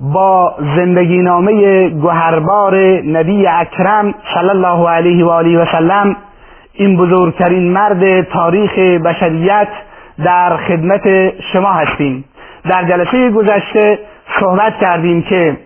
با زندگی نامه گوهربار نبی اکرم صلی الله علیه و آله و سلم این بزرگترین مرد تاریخ بشریت در خدمت شما هستیم. در جلسه گذشته صحبت کردیم که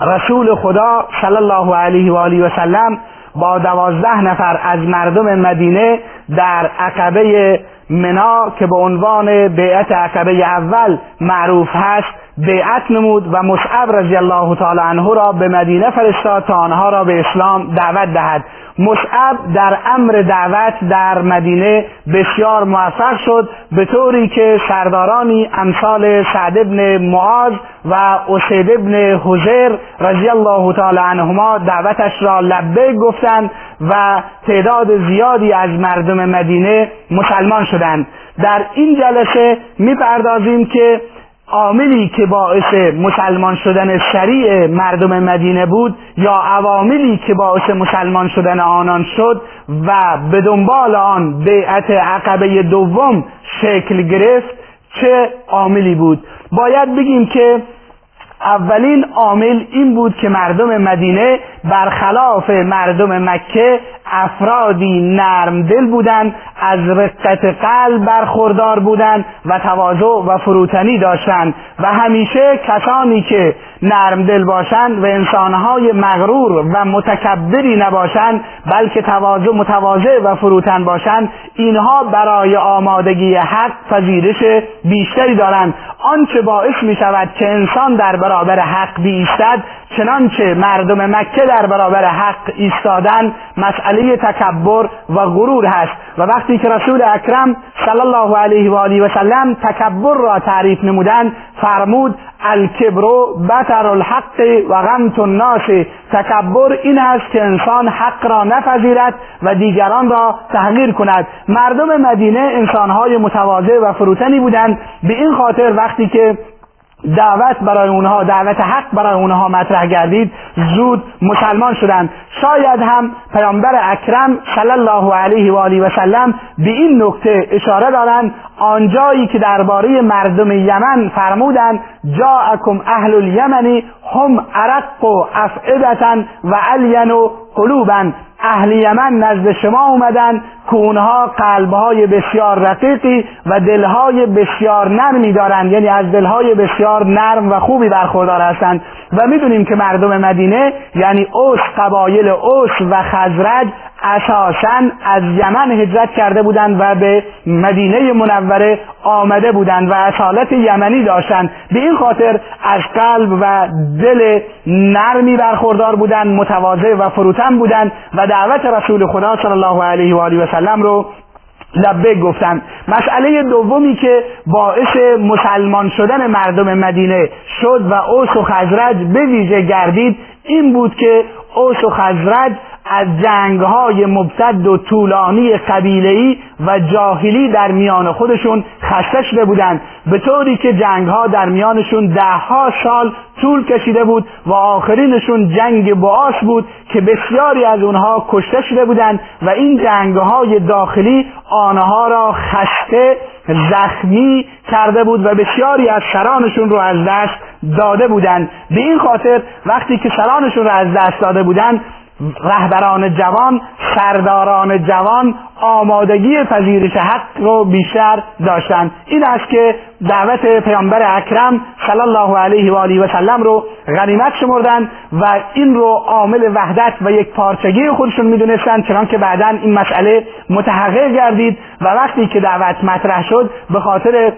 رسول خدا صلی الله علیه و آله و سلم با دوازده نفر از مردم مدینه در عقبه منا که به عنوان بیعت عقبه اول معروف هست بیعت نمود و مصعب رضی الله تعالی عنه را به مدینه فرستاد تا آنها را به اسلام دعوت دهد. مصعب در امر دعوت در مدینه بسیار موفق شد به طوری که سردارانی امثال سعد ابن معاذ و اسید ابن حزیر رضی الله تعالی عنهما دعوتش را لبه گفتند و تعداد زیادی از مردم مدینه مسلمان شدند. در این جلسه می‌پردازیم که عاملی که باعث مسلمان شدن سریع مردم مدینه بود یا عواملی که باعث مسلمان شدن آنان شد و به دنبال آن بیعت عقبه دوم شکل گرفت چه عاملی بود؟ باید بگیم که اولین عامل این بود که مردم مدینه برخلاف مردم مکه افرادی نرم دل بودند از رقت قلب برخوردار بودند و تواضع و فروتنی داشتند. و همیشه کسانی که نرم دل باشند و انسانهای مغرور و متکبری نباشند بلکه تواضع متواضع و فروتن باشند اینها برای آمادگی حق پذیرش بیشتری دارند. آنچه باعث می شود که انسان در برابر حق بیستد چنانچه مردم مکه در برابر حق ایستادن مسئله تکبر و غرور هست و وقتی که رسول اکرم صلی الله علیه و آله و سلم تکبر را تعریف نمودند فرمود الکبر بطر الحق و غمت الناس. تکبر این است که انسان حق را نپذیرد و دیگران را تحقیر کند. مردم مدینه انسانهای متواضع و فروتنی بودند. به این خاطر وقتی که دعوت برای اونها دعوت حق برای اونها مطرح گردید زود مسلمان شدند شاید هم پیامبر اکرم صلی الله علیه و آله و سلم به این نکته اشاره دارند. آنجایی که درباره مردم یمن فرمودند جاءکم اهل الیمنی هم ارق و افعدتا و الین و قلوبا. اهل یمن نزد شما اومدن که اونها قلبهای بسیار رقیقی و دلهای بسیار نرمی دارند یعنی از دلهای بسیار نرم و خوبی برخوردار هستند و می‌دونیم که مردم مدینه یعنی اوس قبایل اوس و خزرج اساسا از یمن هجرت کرده بودند و به مدینه منوره آمده بودند و اصالت یمنی داشتند. به این خاطر از قلب و دل نرمی برخوردار بودند متواضع و فروتن بودند و دعوت رسول خدا صلی الله علیه و آله و سلم رو لبه گفتن مسئله دومی که باعث مسلمان شدن مردم مدینه شد و اوس و خزرج به ویژه گردید این بود که اوس و خزرج از جنگ های مبتد و طولانی قبیله‌ای و جاهلی در میان خودشون خسته شده بودند به طوری که جنگ ها در میانشون ده ها سال طول کشیده بود و آخرینشون جنگ بعاس بود که بسیاری از اونها کشته شده بودند و این جنگ های داخلی آنها را خسته زخمی کرده بود و بسیاری از سرانشون رو از دست داده بودند به این خاطر وقتی که سرانشون رو از دست داده بودند رهبران جوان سرداران جوان آمادگی پذیرش حق رو بیشتر داشتند این است که دعوت پیامبر اکرم صلی الله علیه و آله و سلم رو غنیمت شمردن و این رو عامل وحدت و یک پارچگی خودشون می‌دونستند چنانکه بعدا این مسئله متحقق گردید و وقتی که دعوت مطرح شد به خاطر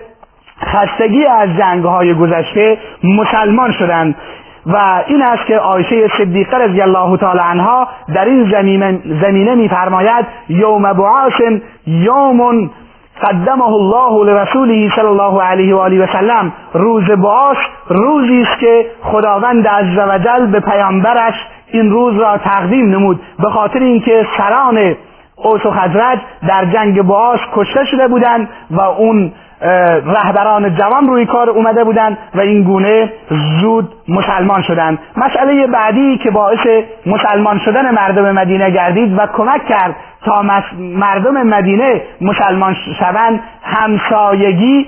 خستگی از جنگ های گذشته مسلمان شدند و این است که عایشه صدیقه رضی الله تعالی عنها در این زمینه, زمینه میفرماید یوم بعاث یوم قدمه الله لرسوله صلی الله علیه و آله و سلم. روز باش روزی است که خداوند عزوجل به پیامبرش این روز را تقدیم نمود. به خاطر اینکه سران اوس و خزرج در جنگ باش کشته شده بودند و اون رهبران جوان روی کار اومده بودند و این گونه زود مسلمان شدند. مسئله بعدی که باعث مسلمان شدن مردم مدینه گردید و کمک کرد تا مردم مدینه مسلمان شوند همسایگی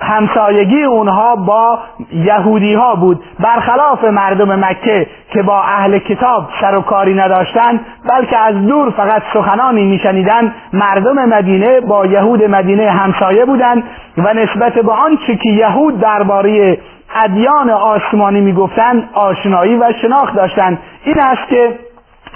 همسایگی اونها با یهودی ها بود. برخلاف مردم مکه که با اهل کتاب سر و کاری نداشتند بلکه از دور فقط سخنانی میشنیدند مردم مدینه با یهود مدینه همسایه بودند و نسبت به آنچه که یهود درباره ادیان آسمانی می‌گفتند آشنایی و شناخت داشتند این است که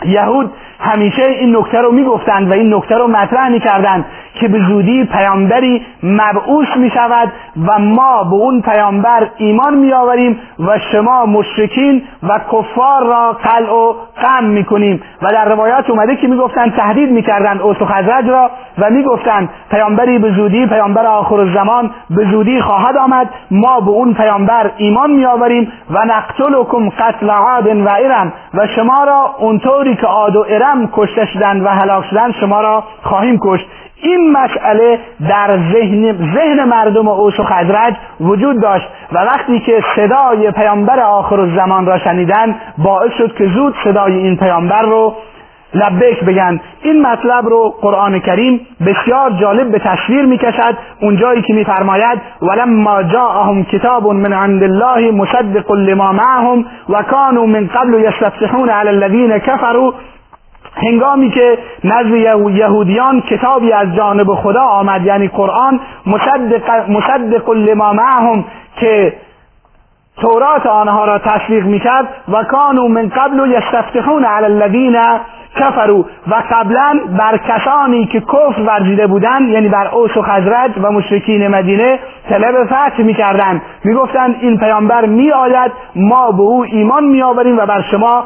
یهود همیشه این نکته رو می‌گفتند و این نکته رو مطرح می‌کردند که به زودی پیامبری مبعوث می شود و ما به اون پیامبر ایمان می آوریم و شما مشرکین و کفار را قلع و قم می کنیم و در روایات اومده که می گفتن تهدید می کردن اوس خزرج را و می گفتن پیامبری به زودی پیامبر آخر الزمان به زودی خواهد آمد. ما به اون پیامبر ایمان می آوریم و نقتلکم قتل عاد و ارم. و شما را اونطوری که عاد و ارم کشته شدن و هلاک شدن شما را خواهیم کشت. این مسئله در ذهن, ذهن مردم اوس و خزرج وجود داشت و وقتی که صدای پیامبر آخر زمان را شنیدن باعث شد که زود صدای این پیامبر رو لبیک بگن. این مطلب رو قرآن کریم بسیار جالب به تصویر می‌کشد. اونجایی که میفرماید ولما جاءهم کتاب من عند الله مصدق لما معهم و كانوا من قبل یستفتحون علی الذین كفروا هنگامی که نزد یهودیان کتابی از جانب خدا آمد یعنی قرآن مصدق, مصدق لما معهم که تورات آنها را تصدیق می‌کرد و کانو من قبل یستفتحون علی الذین کفرو و قبلا بر کسانی که کفر ورزیده بودند یعنی بر اوس و خزرج و مشرکین مدینه طلب فتح می‌کردند. می‌گفتند این پیامبر میآید ما به او ایمان میآوریم و بر شما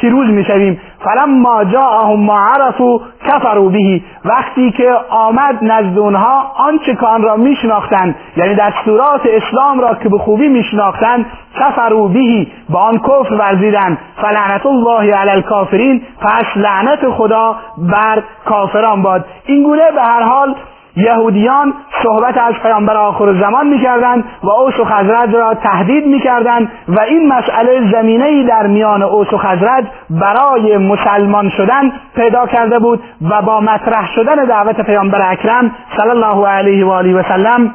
پیروز می‌شویم. فلما جاءهم ما عرفوا کفروا به. وقتی که آمد نزد اونها آنچه که آن را میشناختند یعنی دستورات اسلام را که به خوبی میشناختند کفروا به. با آن کفر ورزیدند. فلعنت الله علی الکافرین پس لعنت خدا بر کافران باد. این گونه به هر حال یهودیان صحبت از پیامبر آخر زمان می‌کردند و اوس و خزرج را تهدید می‌کردند و این مسئله زمینه ای در میان اوس و خزرج برای مسلمان شدن پیدا کرده بود و با مطرح شدن دعوت پیامبر اکرم صلی الله علیه و آله و سلم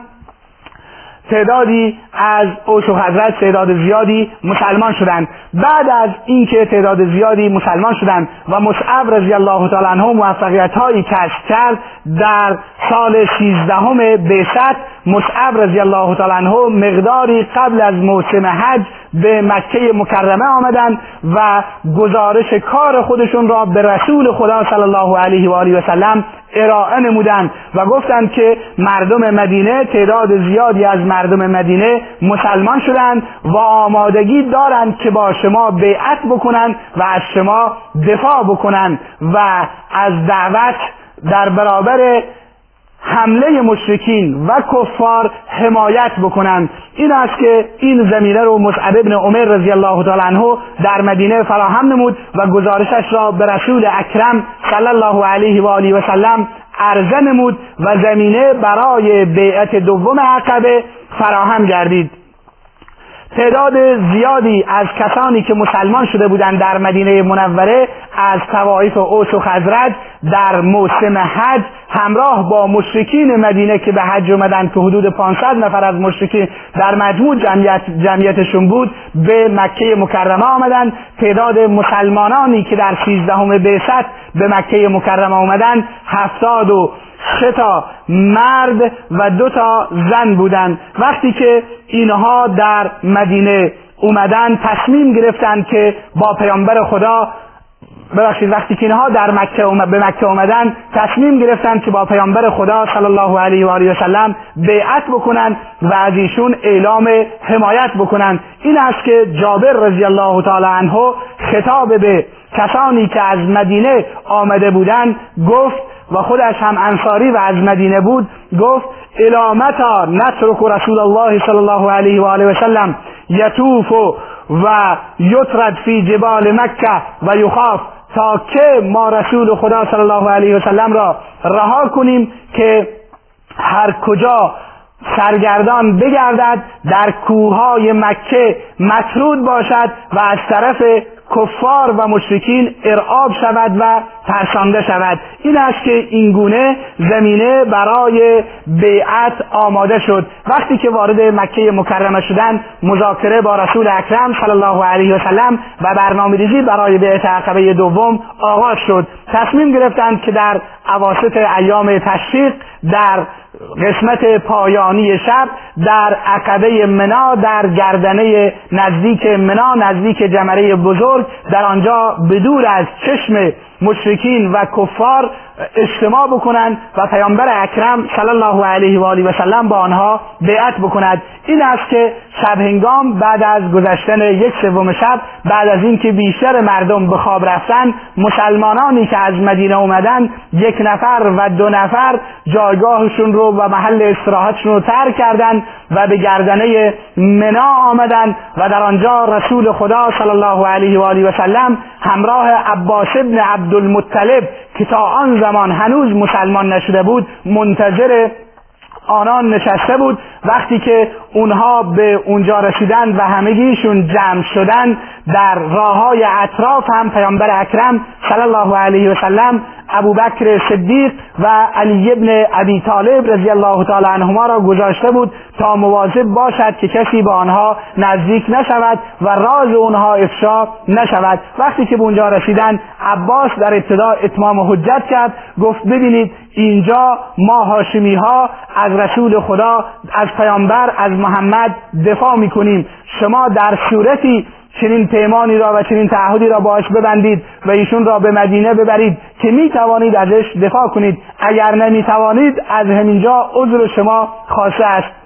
تعدادی از اوش و حضرت تعداد زیادی مسلمان شدند بعد از اینکه تعداد زیادی مسلمان شدند و مصعب رضی الله تعالی عنه موفقیت هایی کسب کرد در سال سیزدهم بیست مصعب رضی الله تعالی عنه مقداری قبل از موسم حج به مکه مکرمه آمدند و گزارش کار خودشون را به رسول خدا صلی الله علیه و آله و سلم ارائه نمودند و گفتند که مردم مدینه تعداد زیادی از مردم مدینه مسلمان شدند و آمادگی دارند که با شما بیعت بکنند و از شما دفاع بکنند و از دعوت در برابر حمله مشرکین و کفار حمایت بکنند. این است که این زمینه رو مصعب ابن عمر رضی الله تعالی عنه در مدینه فراهم نمود و گزارشش را به رسول اکرم صلی الله علیه و آله و سلم عرضه نمود و زمینه برای بیعت دوم عقبه فراهم گردید. تعداد زیادی از کسانی که مسلمان شده بودند در مدینه منوره از طوایف اوس و خزرج در موسم حج همراه با مشرکین مدینه که به حج اومدن که حدود 500 نفر از مشرکین در مجموع جمعیت جمعیتشون بود به مکه مکرمه آمدند. تعداد مسلمانانی که در 13 بیست به مکه مکرمه آمدند هفتاد و سه تا مرد و دو تا زن بودند وقتی که اینها در مدینه اومدن تصمیم گرفتن که با پیامبر خدا ببخشید وقتی که اینها در مکه اومد به مکه اومدن تصمیم گرفتن که با پیامبر خدا صلی الله علیه و آله و سلم بیعت بکنن و از ایشون اعلام حمایت بکنن. این است که جابر رضی الله تعالی عنه خطاب به کسانی که از مدینه آمده بودند گفت و خودش هم انصاری و از مدینه بود گفت الامتا نترک رسول الله صلی الله علیه و آله و سلم؟ یطوف و یطرد فی جبال مکه و یخاف. تا که ما رسول خدا صلی الله علیه و سلم را رها کنیم که هر کجا سرگردان بگردد در کوههای مکه مطرود باشد و از طرف کفار و مشرکین ارعاب شود و ترسانده شود. این است که این گونه زمینه برای بیعت آماده شد. وقتی که وارد مکه مکرمه شدن مذاکره با رسول اکرم صلی الله علیه و سلم و برنامه ریزی برای بیعت عقبه دوم آغاز شد. تصمیم گرفتند که در اواسط ایام تشریق در قسمت پایانی شب در عقبه منا در گردنه نزدیک منا نزدیک جمره بزرگ در آنجا بدور از چشم مشرکین و کفار اجتماع بکنند و پیامبر اکرم صلی الله علیه و آله و سلم با آنها بیعت بکند. این است که شب هنگام بعد از گذشتن یک سوم شب بعد از اینکه بیشتر مردم به خواب رفتن مسلمانانی که از مدینه اومدن یک نفر و دو نفر جایگاهشون رو و محل استراحتشون رو ترک کردند و به گردنه منا آمدند و در آنجا رسول خدا صلی الله علیه و آله و سلم همراه عباس ابن عبدالمطلب که تا آن زمان هنوز مسلمان نشده بود منتظر آنان نشسته بود. وقتی که اونها به اونجا رسیدند و همگیشون جمع شدن در راه های اطراف هم پیامبر اکرم صلی الله علیه و سلم ابوبکر صدیق و علی ابن ابی طالب رضی الله تعالی عنهما را گذاشته بود تا مواظب باشد که کسی به آنها نزدیک نشود و راز اونها افشا نشود. وقتی که به اونجا رسیدن عباس در ابتدا اتمام حجت کرد گفت ببینید اینجا ما هاشمی ها از رسول خدا از پیامبر از محمد دفاع می‌کنیم. شما در صورتی چنین پیمانی را و چنین تعهدی را باش ببندید و ایشون را به مدینه ببرید که می توانید ازش دفاع کنید. اگر نمی توانید از همینجا عذر شما خاصه است.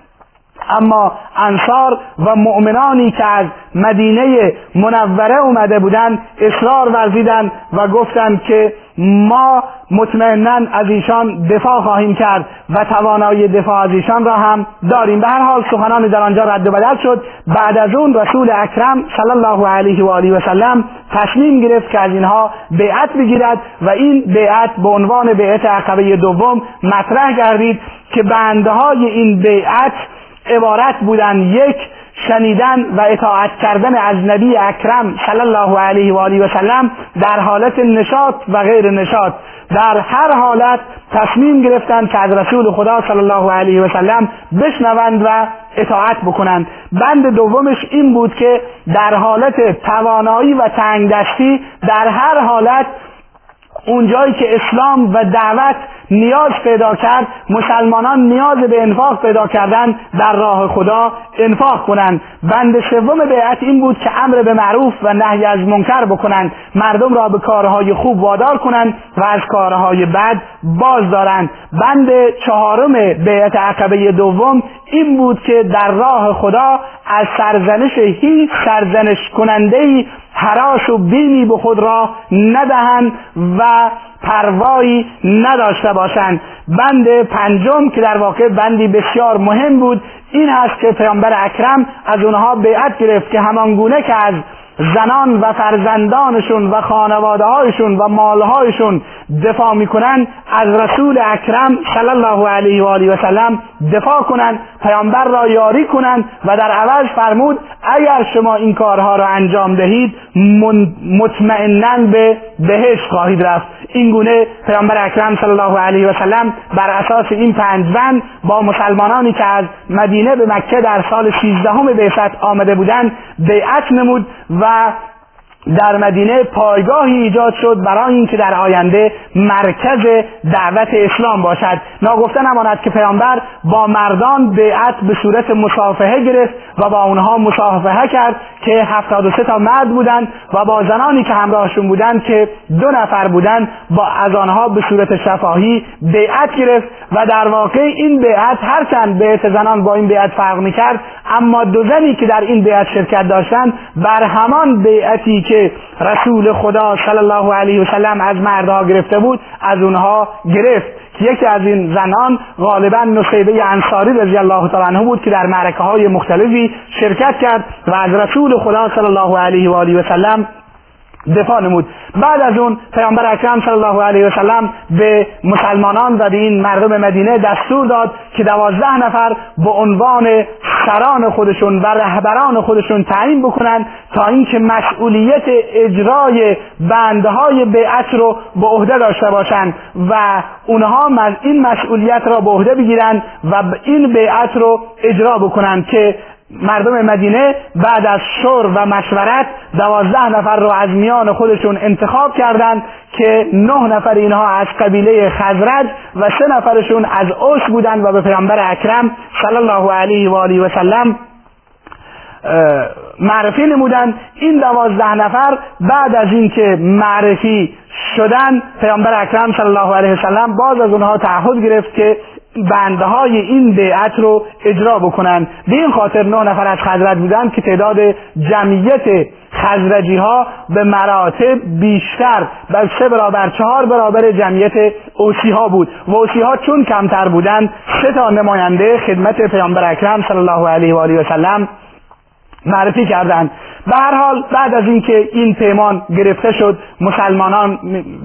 اما انصار و مؤمنانی که از مدینه منوره اومده بودند اصرار ورزیدند و گفتند که ما مطمئنا از ایشان دفاع خواهیم کرد و توانایی دفاع از ایشان را هم داریم. به هر حال سخنان در آنجا رد و بدل شد. بعد از اون رسول اکرم صلی الله علیه و آله و سلم تصمیم گرفت که از اینها بیعت بگیرد و این بیعت به عنوان بیعت عقبه دوم مطرح گردید که بنده های این بیعت عبارت بودند یک شنیدن و اطاعت کردن از نبی اکرم صلی الله علیه و آله و سلم در حالت نشاط و غیر نشاط. در هر حالت تصمیم گرفتند که از رسول خدا صلی الله علیه و سلم بشنوند و اطاعت بکنند. بند دومش این بود که در حالت توانایی و تنگ دستی در هر حالت اونجایی که اسلام و دعوت نیاز پیدا کرد مسلمانان نیاز به انفاق پیدا کردن در راه خدا انفاق کنند. بند سوم بیعت این بود که امر به معروف و نهی از منکر بکنند. مردم را به کارهای خوب وادار کنند و از کارهای بد باز دارند. بند چهارم بیعت عقبه دوم این بود که در راه خدا از سرزنش هیچ سرزنش کننده ای حراش و بیمی به خود را ندهند و پروایی نداشته باشند. بند پنجم که در واقع بندی بسیار مهم بود این هست که پیامبر اکرم از اونها بیعت گرفت که همان گونه که از زنان و فرزندانشون و خانواده هایشون و مالهایشون دفاع می‌کنن از رسول اکرم صلی الله علیه و آله و سلم دفاع کنند پیامبر را یاری کنند و در عوض فرمود اگر شما این کارها را انجام دهید مطمئنا به بهشت خواهید رفت. این گونه پیامبر اکرم صلی الله علیه و سلم بر اساس این پنج بند با مسلمانانی که از مدینه به مکه در سال 16 بعثت آمده بودند بیعت نمود و در مدینه پایگاهی ایجاد شد برای اینکه در آینده مرکز دعوت اسلام باشد. ناگفته نماند که پیامبر با مردان بیعت به صورت مصافحه گرفت و با اونها مصافحه کرد که هفتاد و سه تا مرد بودند و با زنانی که همراهشون بودند که دو نفر بودند با از آنها به صورت شفاهی بیعت گرفت و در واقع این بیعت هرچند بیعت زنان با این بیعت فرق می‌کرد اما دو زنی که در این بیعت شرکت داشتند بر همان بیعتی که رسول خدا صلی الله علیه و سلم از مردها گرفته بود از اونها گرفت. یکی از این زنان غالبا نصیبه انصاری رضی الله تعالی عنه بود که در معرکه های مختلفی شرکت کرد و از رسول خدا صلی الله علیه و آله و سلم دفاع نمود. بعد از اون پیامبر اکرم صلی الله علیه و سلم به مسلمانان و این مردم مدینه دستور داد که دوازده نفر به عنوان سران خودشون و رهبران خودشون تعیین بکنن تا اینکه مسئولیت اجرای بندهای بیعت رو به عهده داشته باشند و اونها این مسئولیت را به عهده بگیرن و این بیعت رو اجرا بکنن که مردم مدینه بعد از شور و مشورت دوازده نفر رو از میان خودشون انتخاب کردند که نه نفر اینها از قبیله خزرج و سه نفرشون از اوس بودند و به پیامبر اکرم صلی الله علیه و آله و سلم معرفی نمودن. این دوازده نفر بعد از اینکه معرفی شدن پیامبر اکرم صلی الله علیه وسلم باز از اونها تعهد گرفت که بنده های این بیعت رو اجرا بکنن. به این خاطر نه نفر از خزرج بودن که تعداد جمعیت خزرجی ها به مراتب بیشتر. بر سه برابر چهار برابر جمعیت اوسی ها بود. و اوسی ها چون کمتر بودند سه تا نماینده خدمت پیامبر اکرم صلی الله علیه و آله و سلم معرفی کردند به هر حال بعد از اینکه این پیمان گرفته شد مسلمانان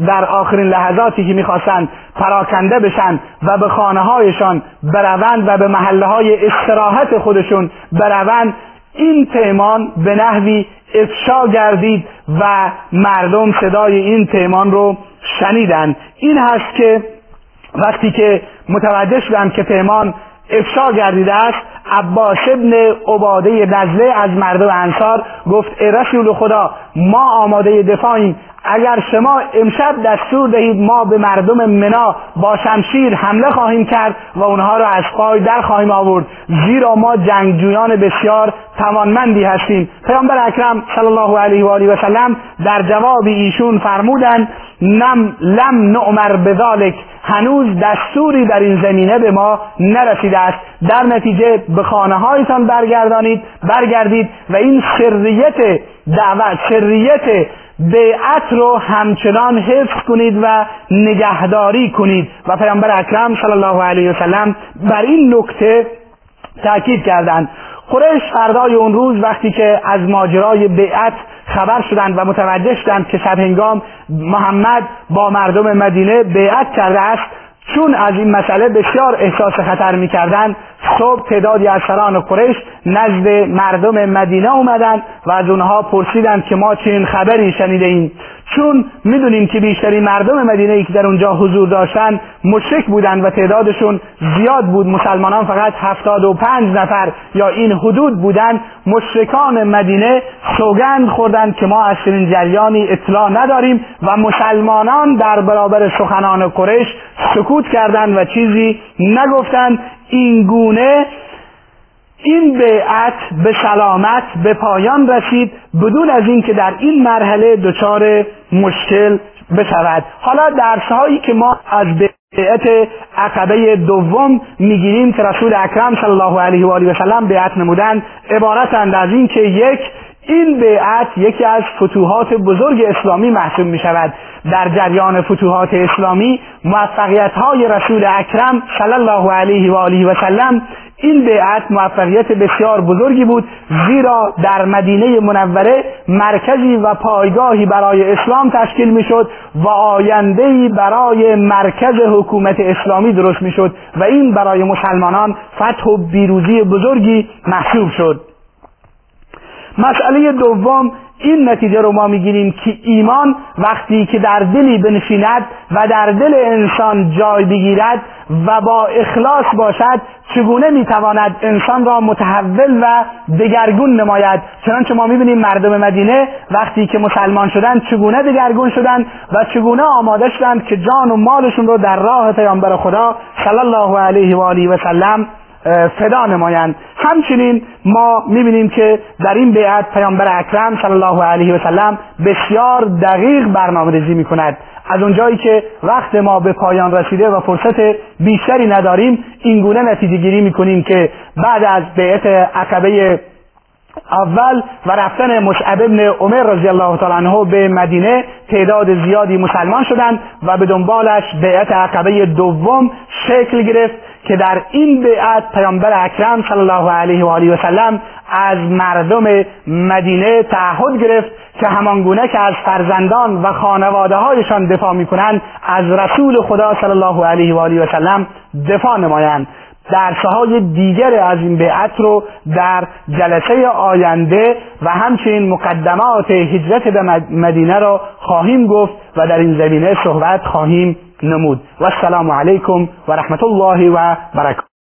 در آخرین لحظاتی که می‌خواستند پراکنده بشن و به خانه هایشان بروند و به محله های استراحت خودشون بروند این پیمان به نحوی افشا گردید و مردم صدای این پیمان رو شنیدند این هست که وقتی که متوجه شدند که پیمان افشا گردیده است عباس ابن عباده نزله از مردم انصار گفت ای رسول خدا ما آماده دفاعیم. اگر شما امشب دستور دهید ما به مردم منا با شمشیر حمله خواهیم کرد و اونها را از پای در خواهیم آورد زیرا ما جنگجویان بسیار توانمندی هستیم. پیامبر اکرم صلی الله علیه و آله و سلم در جواب ایشون فرمودند نم لم نعمر بذالک هنوز دستوری در این زمینه به ما نرسیده است. در نتیجه به خانه هایتان برگردانید برگردید و این سریت دعوت سریت بیعت رو همچنان حفظ کنید و نگهداری کنید. و پیامبر اکرم صلی الله علیه وسلم بر این نکته تاکید کردند. قریش فردای اون روز وقتی که از ماجرای بیعت خبر شدند و متوجه شدند که شب هنگام محمد با مردم مدینه بیعت کرده است چون از این مسئله بسیار احساس خطر می‌کردند صبح تعدادی از سران قریش نزد مردم مدینه اومدند و از اونها پرسیدند که ما چنین خبری شنیده ایم چون می‌دونیم که بیشتری مردم مدینه ای که در اونجا حضور داشتن مشرک بودند و تعدادشون زیاد بود مسلمانان فقط هفتاد و پنج نفر یا این حدود بودند مشرکان مدینه سوگند خوردند که ما از چنین جریانی اطلاع نداریم و مسلمانان در برابر سخنان قریش سکوت کردند و چیزی نگفتند این گونه این بیعت به سلامت به پایان رسید بدون از اینکه در این مرحله دچار مشکل بشود. حالا درسهایی که ما از بیعت عقبه دوم می‌گیریم که رسول اکرم صلی الله علیه و آله و سلم بیعت نمودند عبارتند از اینکه یک این بیعت یکی از فتوحات بزرگ اسلامی محسوب می شود در جریان فتوحات اسلامی موفقیت های رسول اکرم صلی الله علیه و آله و سلم این بیعت موفقیت بسیار بزرگی بود زیرا در مدینه منوره مرکزی و پایگاهی برای اسلام تشکیل می‌شد و آیندهی برای مرکز حکومت اسلامی درست می‌شد و این برای مسلمانان فتح و بیروزی بزرگی محسوب شد. مسئله دوم این نتیجه رو ما می‌گیریم که ایمان وقتی که در دلی بنشیند و در دل انسان جای بگیرد و با اخلاص باشد چگونه می‌تواند انسان را متحول و دگرگون نماید؟ چنانچه ما می‌بینیم مردم مدینه وقتی که مسلمان شدند چگونه دگرگون شدند و چگونه آماده شدند که جان و مالشون رو در راه پیامبر خدا صلی الله علیه و آله و سلم فدا نمایند. همچنین ما می‌بینیم که در این بیعت پیامبر اکرم صلی الله علیه و سلم بسیار دقیق برنامه ریزی می‌کند. از اونجایی که وقت ما به پایان رسیده و فرصت بیشتری نداریم اینگونه نتیجه گیری می‌کنیم که بعد از بیعت عقبه اول و رفتن مصعب ابن عمر رضی الله تعالی عنه به مدینه تعداد زیادی مسلمان شدند و به دنبالش بیعت عقبه دوم شکل گرفت. که در این بیعت پیامبر اکرم صلی الله علیه و آله و سلم از مردم مدینه تعهد گرفت که همانگونه که از فرزندان و خانواده هایشان دفاع می‌کنند از رسول خدا صلی الله علیه و آله و سلم دفاع نمایند. درسه های دیگر از این بیعت رو در جلسه آینده و همچنین مقدمات هجرت به مدینه را خواهیم گفت و در این زمینه صحبت خواهیم نمود والسلام عليكم ورحمة الله وبركاته.